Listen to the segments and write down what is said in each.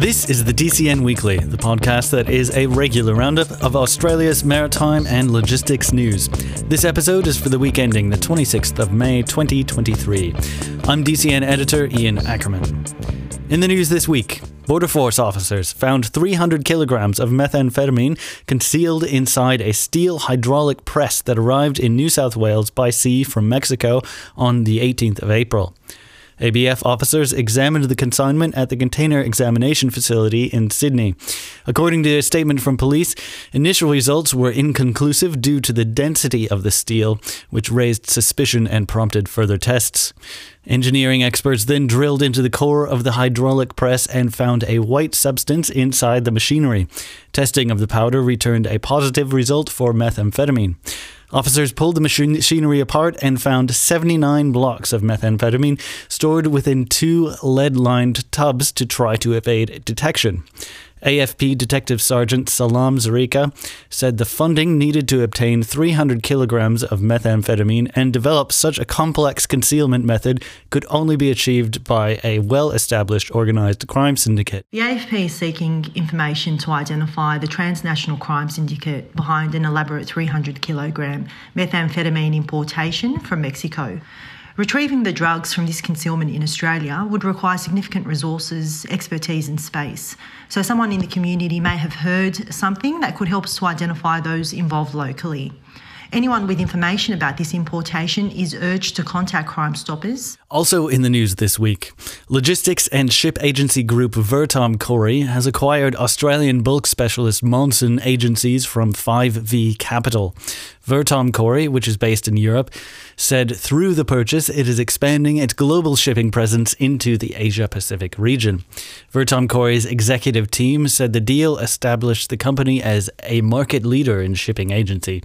This is the DCN Weekly, the podcast that is a regular roundup of Australia's maritime and logistics news. This episode is for the week ending the 26th of May 2023. I'm DCN editor Ian Ackerman. In the news this week, Border Force officers found 300 kilograms of methamphetamine concealed inside a steel hydraulic press that arrived in New South Wales by sea from Mexico on the 18th of April. ABF officers examined the consignment at the container examination facility in Sydney. According to a statement from police, initial results were inconclusive due to the density of the steel, which raised suspicion and prompted further tests. Engineering experts then drilled into the core of the hydraulic press and found a white substance inside the machinery. Testing of the powder returned a positive result for methamphetamine. Officers pulled the machinery apart and found 79 blocks of methamphetamine stored within two lead lined tubs to try to evade detection. AFP Detective Sergeant Salam Zarika said the funding needed to obtain 300 kilograms of methamphetamine and develop such a complex concealment method could only be achieved by a well established organised crime syndicate. The AFP is seeking information to identify the transnational crime syndicate behind an elaborate 300 kilogram methamphetamine importation from Mexico. Retrieving the drugs from this concealment in Australia would require significant resources, expertise, and space. So, someone in the community may have heard something that could help us to identify those involved locally. Anyone with information about this importation is urged to contact Crime Stoppers. Also in the news this week, logistics and ship agency group Vertom Cory has acquired Australian bulk specialist Monson agencies from 5V Capital. Vertom Cory, which is based in Europe, said through the purchase it is expanding its global shipping presence into the Asia Pacific region. Vertom Cory's executive team said the deal established the company as a market leader in shipping agency.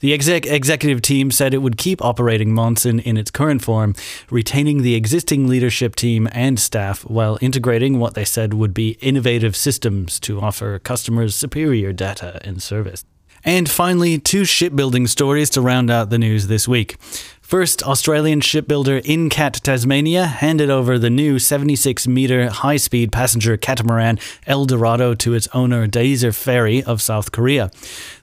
The exec- executive team said it would keep operating Monson in its current form, retaining the existing leadership team and staff while integrating what they said would be innovative systems to offer customers superior data and service. And finally, two shipbuilding stories to round out the news this week. First, Australian shipbuilder Incat Tasmania handed over the new 76 metre high speed passenger catamaran El Dorado to its owner Daeser Ferry of South Korea.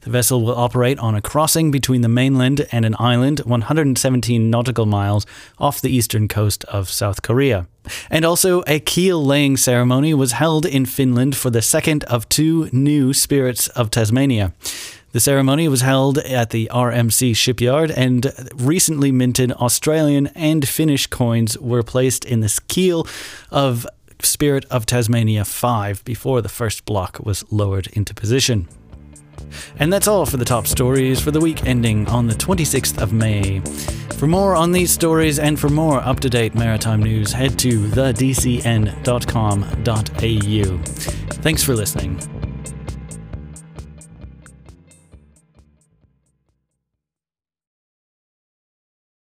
The vessel will operate on a crossing between the mainland and an island 117 nautical miles off the eastern coast of South Korea. And also, a keel laying ceremony was held in Finland for the second of two new Spirits of Tasmania. The ceremony was held at the RMC shipyard, and recently minted Australian and Finnish coins were placed in the keel of Spirit of Tasmania 5 before the first block was lowered into position. And that's all for the top stories for the week ending on the 26th of May. For more on these stories and for more up to date maritime news, head to thedcn.com.au. Thanks for listening.